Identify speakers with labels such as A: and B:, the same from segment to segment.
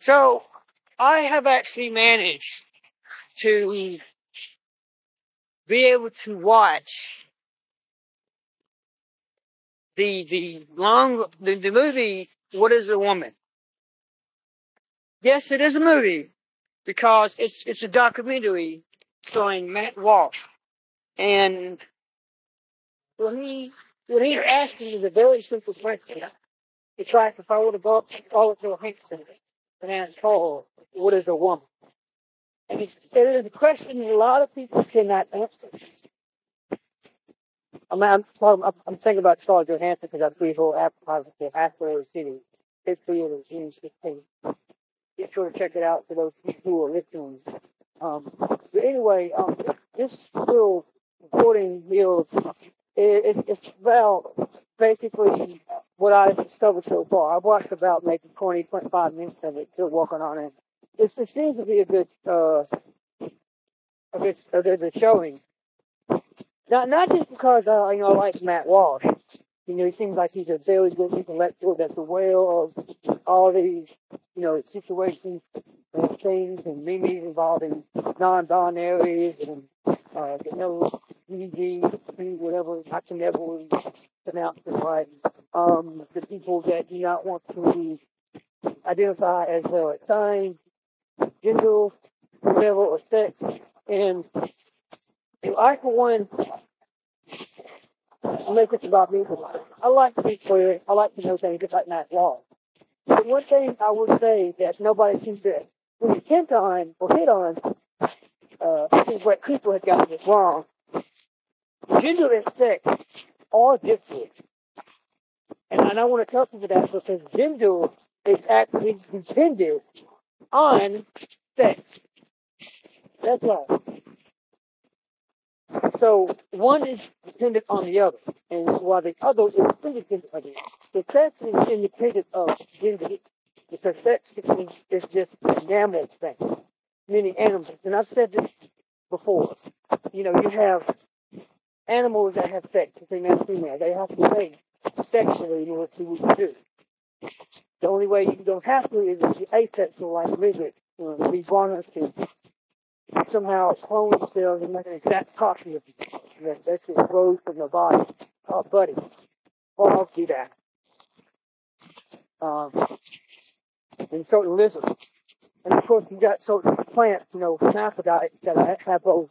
A: So I have actually managed to be able to watch the the long the, the movie What is a Woman? Yes, it is a movie because it's it's a documentary starring Matt Walsh. And when he when he asked me the very simple question, it's like if I would have gone to a Hinkson and asked Paul, what is a woman? And it's, a question that a lot of people cannot answer. I'm, I'm, I'm, I'm thinking about Charles Johansson because I believe whole for Asteroid City, history of the June 16th. Be sure to check it out for those who are listening. Um, but anyway, um, this little recording deals, it, it's, it's about basically what I've discovered so far. I've watched about maybe 20, 25 minutes of it, still working on it. It's, it seems to be a good, uh, a good, a good showing. Not not just because uh, you know I like Matt Walsh. You know, he seems like he's a very good intellectual that's aware of all these, you know, situations and things and meanings involving non-binaries and uh, you know, PG, whatever, I can never pronounce it right. Um, the people that do not want to identify as uh, time, gender, whatever, or sex. And I, for one, make this about me. I like to be clear. I like to know things just like Matt Law. But one thing I would say that nobody seems to really hint on or hit on uh, is what people have gotten this wrong. Gender and sex are different. And I want to tell people that because gender is actually dependent on sex. That's right. So one is dependent on the other, and while the other is independent of it. The sex is independent of gender because sex is just an animal thing, meaning animals. And I've said this before. You know, you have animals that have sex, female and female. They have to mate sexually in order to do. The only way you don't have to is if you're asexual like lizards. You know, these iguanas can somehow clone themselves and make an exact copy of you that basically grows from the body. Oh, buddy. Frogs do that. Um, and certain lizards. And of course, you got certain plants, you know, hermaphrodites that have both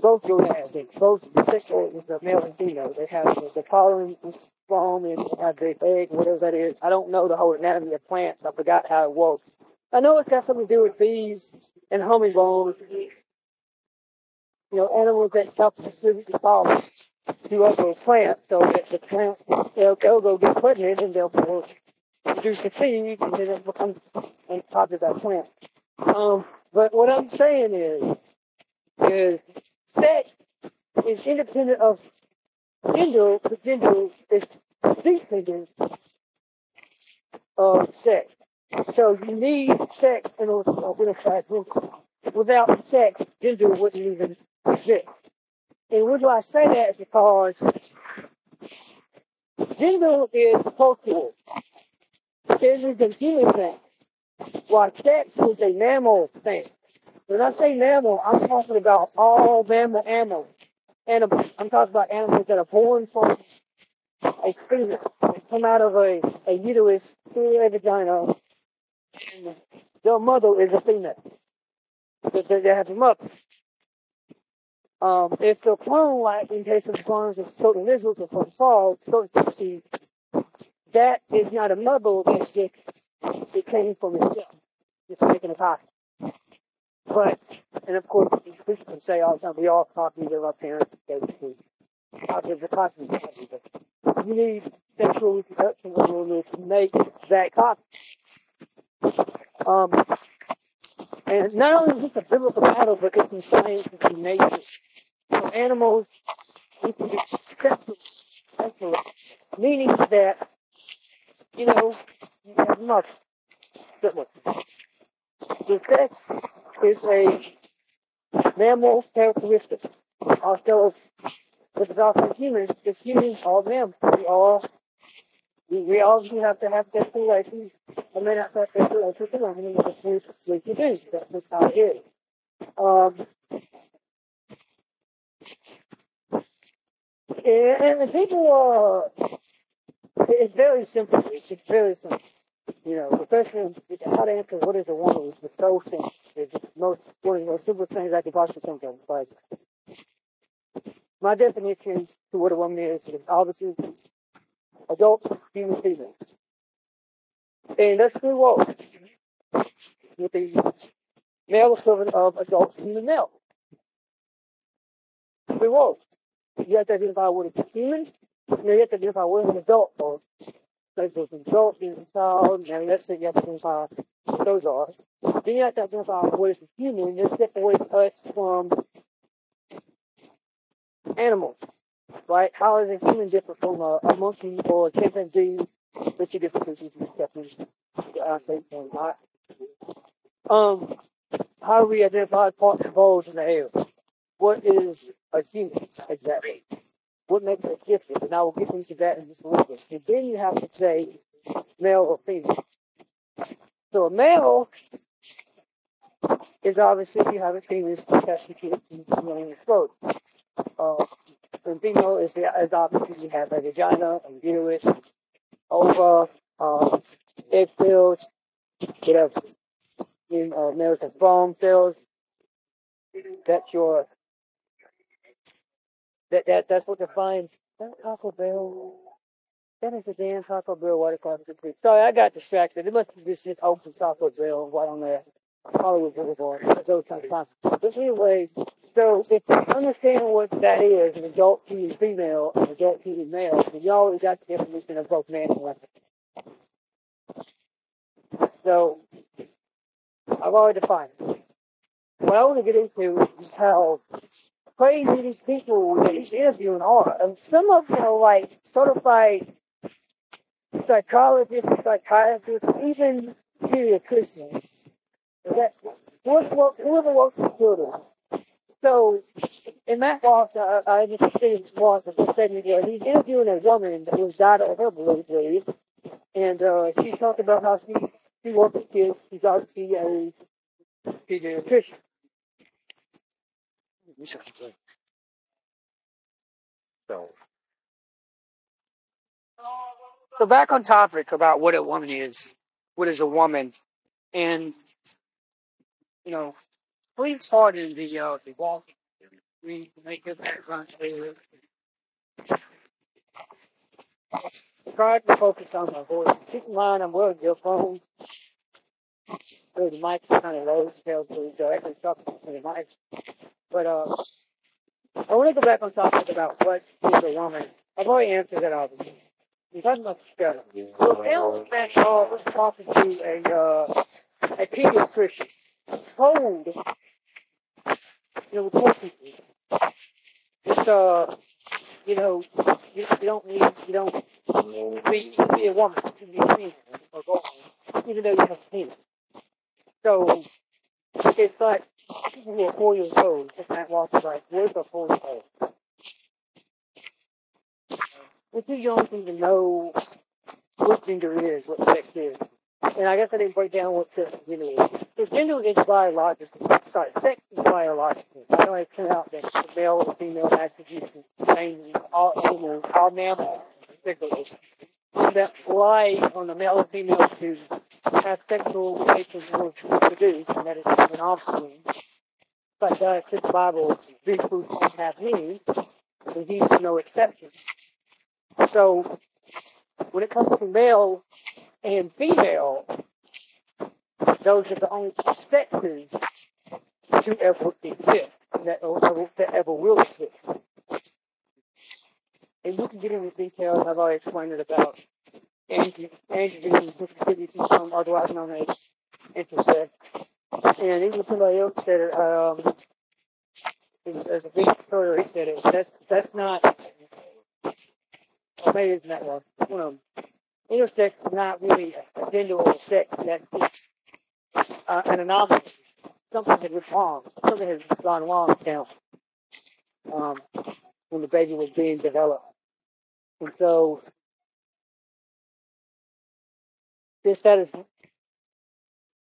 A: both gonads, both the sex organs of male and female. They have the, the pollen sperm and they have the egg, whatever that is. I don't know the whole anatomy of plants. I forgot how it works. I know it's got something to do with bees and hummingbirds. You know, animals that help distribute the pollen to other plants so that the plant, they'll, they'll go get pregnant and they'll produce the seeds and then it becomes top of that plant. Um, but what I'm saying is, is sex is independent of gender, because gender is dependent of uh, sex. So you need sex in order uh, to identify gender. Without sex, gender wouldn't even exist. And why do I say that because gender is cultural. Gender is a human thing. While sex is a mammal thing. When I say mammal, I'm talking about all mammal animals. Animals. I'm talking about animals that are born from a female. They come out of a, a uterus through a vagina. And their mother is a female. Because they have a mother. Um, if they're clone like in case of the clones of certain lizards or from frogs, certain species, that is not a mother, that's just it came from itself. Just making a copy. But, and of course, can say all the time, we all copies of our parents, basically. Copies of copies copies. You need sexual reproduction in order to make that copy. Um, and not only is this a biblical battle, but it's in science, it's in nature. So animals reproduce sexually, meaning that, you know, you have mother. The sex is a mammal characteristic. Also, but it's also humans, because humans are mammals. We all we, we obviously have to have sexual relations. I may not have sexual relations with the and that's what we do. That's just how it is. Um, and, and people uh, it's very simple. It's very simple. You know, the question to answer what is a woman is so simple. It's the most one of the most simple things I could possibly think of. Like my definition to what a woman is is obviously adult human female. And that's pretty well with the male equivalent of adult human male. Pretty well. You have to identify what is human you have to identify what is an adult or like there's an adult, being a child, and let's say you have to identify what those are. Then you have to identify what is a human, this separates us from animals. Right? How is a human different from a, a monkey or a chimpanzee? There's two different species of? Um, how do we identify parts and bones in the air? What is a human exactly? What makes us different. And I will get into that in just a little bit. And then you have to say male or female. So a male is obviously if you have a penis, testicles, and the throat. Uh, and female is, the, is obviously you have a vagina, a uterus, ova, uh, egg cells, whatever. You know, males have sperm cells. That's your that, that that's what defines that Taco Bell. That is a damn Taco Bell the street. Sorry, I got distracted. It must have just just open Taco Bell right on there. Hollywood Boulevard. Those kind of times. But anyway, so if you understand what that is, an adult human female, an adult human male, then you always got the definition of both man and woman. So I've already defined it. What I want to get into is how crazy these people that he's interviewing are. And some of them are like certified psychologists, psychiatrists, even pediatricians. That whoever works with children. So in that Walsh, I, I just see Walsh just said you know, he's interviewing a woman was died of her belief, and uh, she talked about how she she works with kids. She's obviously a So, so back on topic about what a woman is. What is a woman? And you know, please pardon the uh, the walking. We make it Try to focus on my voice. Keep in mind, I'm wearing your phone. So the mic is kind of low, so directly talking to the mic. But uh, I want to go back on topic about what is a woman. I've already answered that obviously. We're talking about together. So Alan spent uh, was talking to a uh, a pediatrician. Told you know, poor people. It's uh, you know, you, you don't need, you don't be, you can be a woman, you can be a female or girl, even though you have a penis. So it's like who are four years old just can't walk the right. Where's the four years old? We're too young to even know what gender is, what sex is. And I guess I didn't break down what sex and is. So gender is biological. Sorry, sex is biological. I know it turned out that the male and female attributes same all animals, all mammals, particularly, that rely on the male and female to relations in order to reproduce, and that is an offspring. But uh, the Bible, these don't have meaning, and he's no exception. So, when it comes to male and female, those are the only sexes to ever exist, that, ever, that ever will exist. And we can get into details, I've already explained it about androgen sensitivity from otherwise known as intersex. And even somebody else said it, um, as a big story, he said it. That's, that's not, maybe it's not one. One of them. Intersex is not really a gender or sex. That's uh, an anomaly. Something has gone wrong. Something has gone wrong now. Um, when the baby was being developed. And so this that is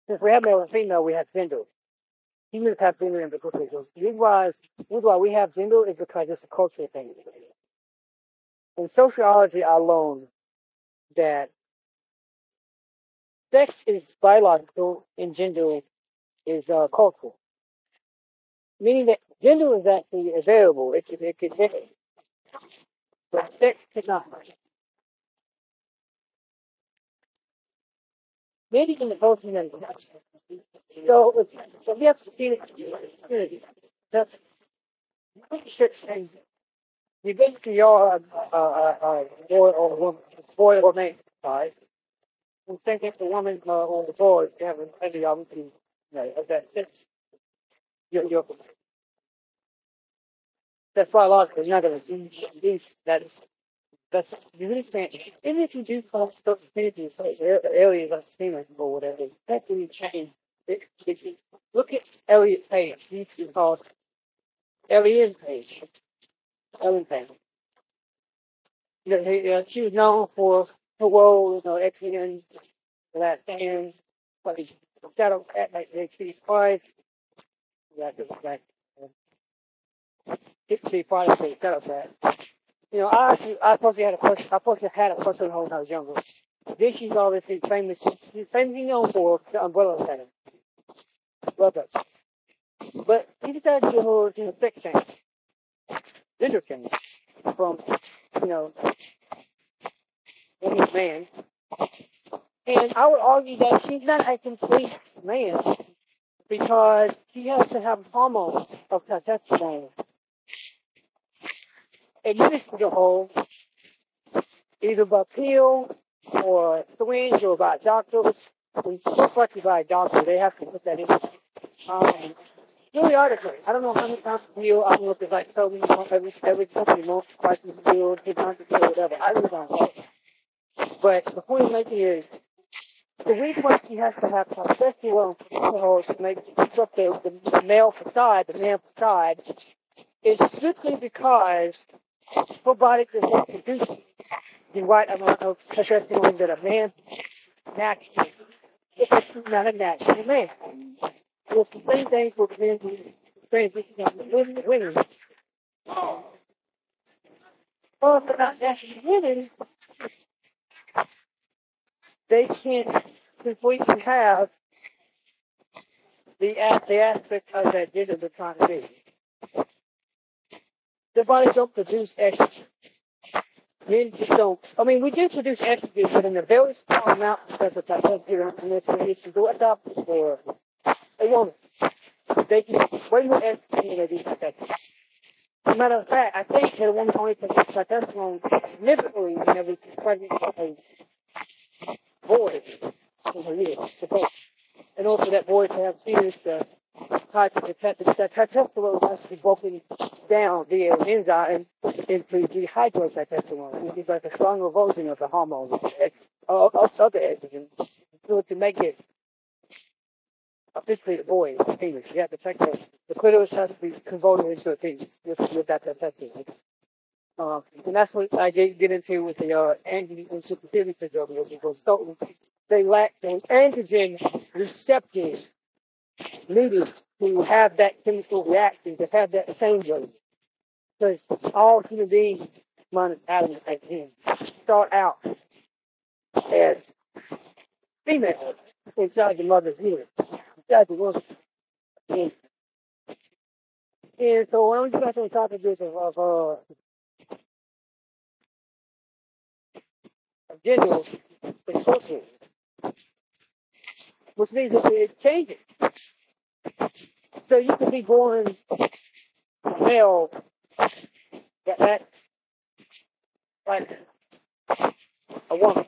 A: since we have male and female, we have gender. Humans have gender because the why, the reason why we have gender is because it's a cultural thing. In sociology, I learned that sex is biological and gender is uh, cultural. Meaning that gender is actually a variable. It it could. But sex cannot. Maybe in the culture that so, so we have to see it. That's should change. You basically are a, a, a, a boy or a woman, a boy or man, right? And same thing for woman uh, or the boy, you have every opportunity, you know, of that sense. You're, you're, that's why biological. You're not going to do that. That's you really can't. Even if you do call stuff changes, like areas like steamers or whatever, that really change. It, it, it, look at Elliot Page. He's called Elliot Page. Ellen Page. You know, he, uh, she was known for her role, you know, X-Men, The Last Stand, but Shadow at like H.P. Five. Yeah, just like H.P. Five, Shadow Cat. You know, I I supposed to had a crush. I supposed to had a crush on her when I was younger. Then she's obviously famous. She's famously known for the Umbrella Center. Love that. But he decided to do her, you know, sex change, gender change from, you know, man. And I would argue that she's not a complete man because she has to have hormones of testosterone administer the whole, either by pill or syringe or by doctors. We most likely by a doctor. They have to put that in. Um, article. I don't know how many times pill. I don't know if it's like so many every every company most twice a pill, two times a pill, whatever. I really don't know. But the point I'm making is the reason why she has to have testosterone to make keep up the, the male facade, the man facade, is strictly because does not produce the right amount of testosterone that a man naturally, if it's not a natural man. It's the same thing for men who transition from women. Well, if they're not naturally women, they can't completely have the, the aspect of that gender they're trying to be the body don't produce estrogen. Men just don't. I mean, we do produce estrogen, but in a very small amount because of testosterone and condition. So what's up for a woman? They can way more estrogen than they do testosterone. As a matter of fact, I think that a woman only produces testosterone significantly whenever she's pregnant with a boy in her. And also that boy to have serious uh, type of testosterone has to broken down via an enzyme into dihydrotestosterone, which is like a stronger version of the hormone of other estrogen. So to make it officially a boy, a penis, you have to check the, the clitoris has to be converted into a penis with, with that testosterone. Uh, and that's what I get, get into with the uh, androgen insensitivity syndrome, because so they lack those androgen receptors needed to have that chemical reaction, to have that changeover. Because all human beings, minus Adam and Eve, start out as female inside the mother's uterus, inside the woman. And, and so when was about to talk about this of, of uh, of gender, it's culture, which means that it changes. So you could be born male, that, that like a woman.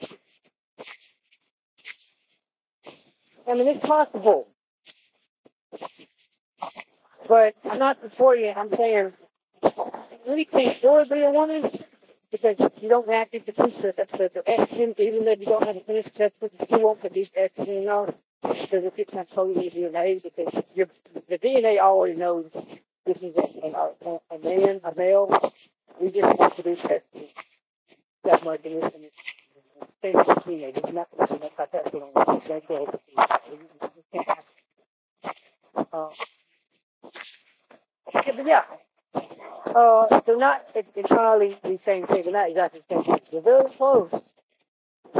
A: I mean, it's possible. But I'm not supporting it. I'm saying really can't sure be a woman because you don't have to produce the, the, the estrogen, even though you don't have to finish test, you won't produce estrogen, you know because if it's not totally DNA, because your, the DNA already knows this is a, a, a man, a male. We just want to do testing. That's my definition. same as a teenager. It's not going to cut that thing on the. You it. Uh, yeah, but yeah. Uh, they're not entirely the same thing. They're not exactly the same thing. They're very close.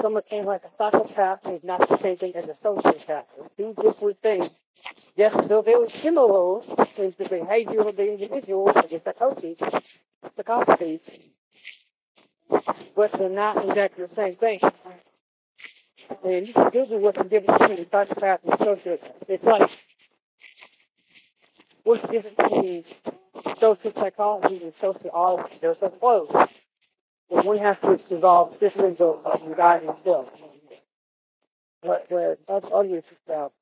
A: Someone saying like a psychopath is not the same thing as a sociopath. Two different things. Yes, they're very similar in the behavior of the individual, the psychosis, psychopathy, but they're not exactly the same thing. And can Google what the difference between psychopath and sociopath. It's like, what's the difference between social psychology and sociology? They're so close. But one has to involve systems of, of guide himself. But where others about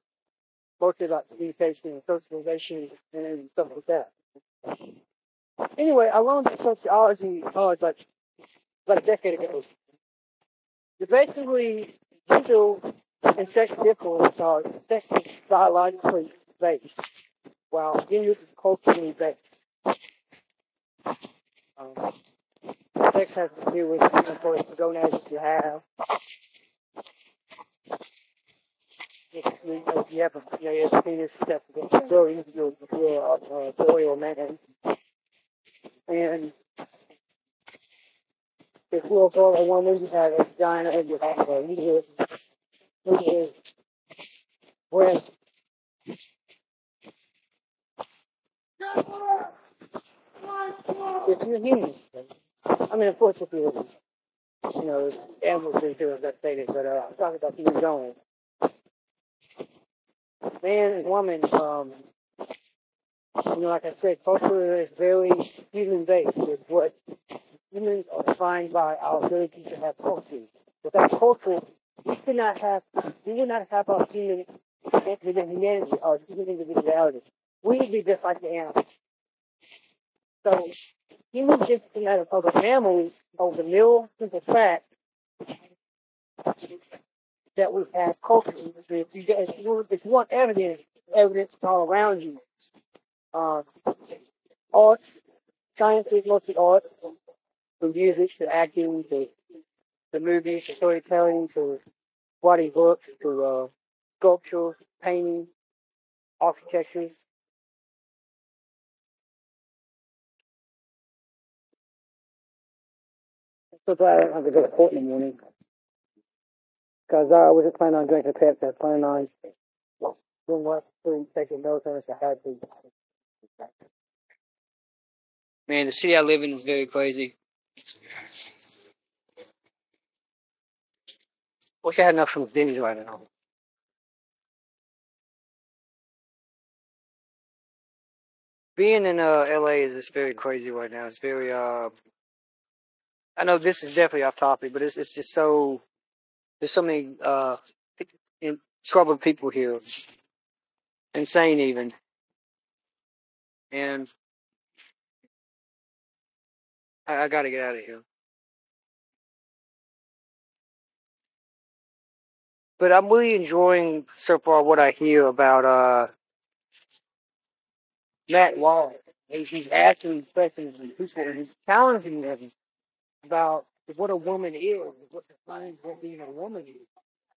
A: mostly about communication and socialization and stuff like that. Anyway, I learned sociology oh, about, about a decade ago. Basically, mental and sex difference are sexually biologically based, while gender is culturally based. Um, sex has to do with the sort of gonads you have. If you, if you have a, you know, you have a penis, very easy to your uh, boy or man. And if you're for a woman, you have a vagina and you have a uterus. Uterus. Breast. If you're human, mean, of course, if you're, you know, animals do too, as I but uh, I'm talking about human only. Man and woman, um, you know, like I said, culture is very human based. It's what humans are defined by our ability to have culture. Without culture, we could not have, we would not have our human humanity, our human individuality. We would be just like the animals. So, humans different out of other mammals of the mill simple fact that we have culture. If you, if you, want evidence, evidence is all around you. Um, art, science is mostly art, from music to acting to the movies to storytelling to writing books to uh, sculpture, painting, architectures. So glad I don't have to go to court in the morning. Because uh, I wasn't planning on drinking Pepsi. I was planning on doing what, doing, taking notes on. I had to. Man, the city I live in is very crazy. Wish I had enough from Denny's right now. Being in uh, LA is just very crazy right now. It's very uh I know this is definitely off topic, but it's it's just so there's so many uh in troubled people here. Insane even. And I, I gotta get out of here. But I'm really enjoying so far what I hear about uh Matt Wall. He's, he's asking questions and people and he's challenging them about what a woman is, what defines what being a woman is.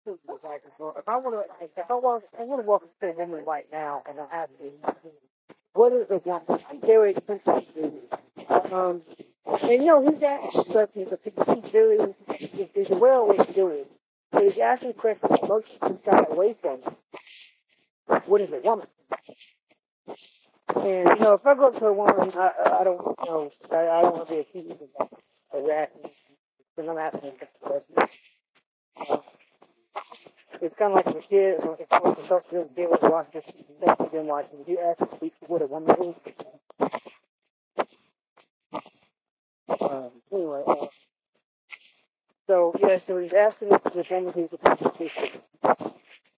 A: If I want to, if I want, I want to walk into a woman right now, and I have to. What is a woman? Very expensive. Um, and you know, he's asking questions he's very, there's a well way to do it. So he's asking questions most people shy away from. What is a woman? And you know, if I go up to a woman, I, I don't you know, I, I don't want to be accused of harassing because I'm asking a. Uh, it's kind of like a kid, if it's supposed to talk to a kid with watching this you've been watching. You ask what a woman is. Um, anyway, uh, so yeah, so he's asking if the woman who's a.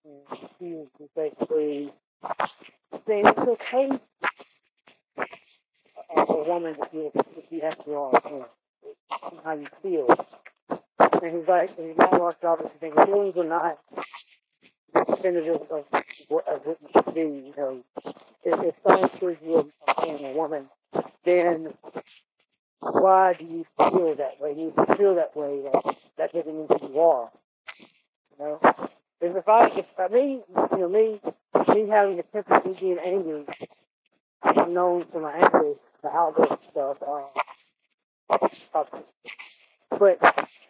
A: And he was basically saying it's okay for a woman if you if you have to draw how you feel. And he's like, and he's not lost obviously thinking feelings are not definitive of what, of what you should be. You know, if, if science gives you a man or woman, then why do you feel that way? You feel that way, that that doesn't mean who you are. You know? Because if I, if I, me, you know, me, me having a temper, me being angry, I'm known for my anger, the outburst stuff. Um, but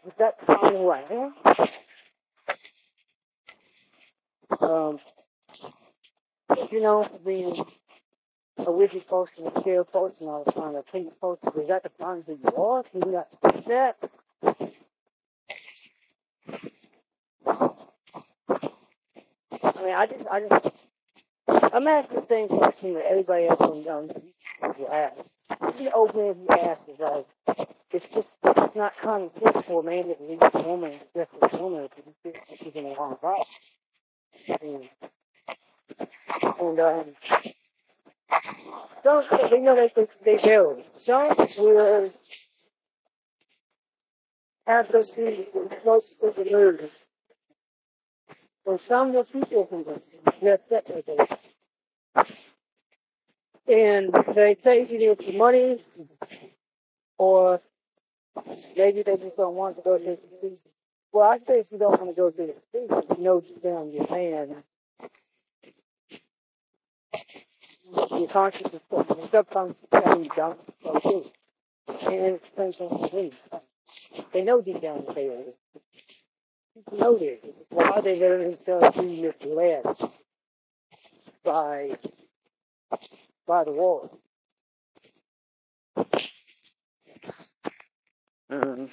A: is that who I am? Um, you know, being a wicked person, a chill person, all the time, a clean person, is that the kind who you are? Can you not fix that? I mean, I just, I just, I'm asking the same question that everybody else on um, will ask. If you open if you ask is like, it's just, it's not common sense for a man to leave a woman, just a woman, feels she's in the wrong route. And, and um, some, they know they, they, they vary. Some will have those things close to the nerves. And some will see different They're separated. And they say either for money or maybe they just don't want to go to the street. Well, I say if you don't want to go to the street, you know down your man. Your conscious is your subconscious is telling you don't go it. And the same. They know deep down that they are. People know this. Why they let themselves be misled by by the world. Um,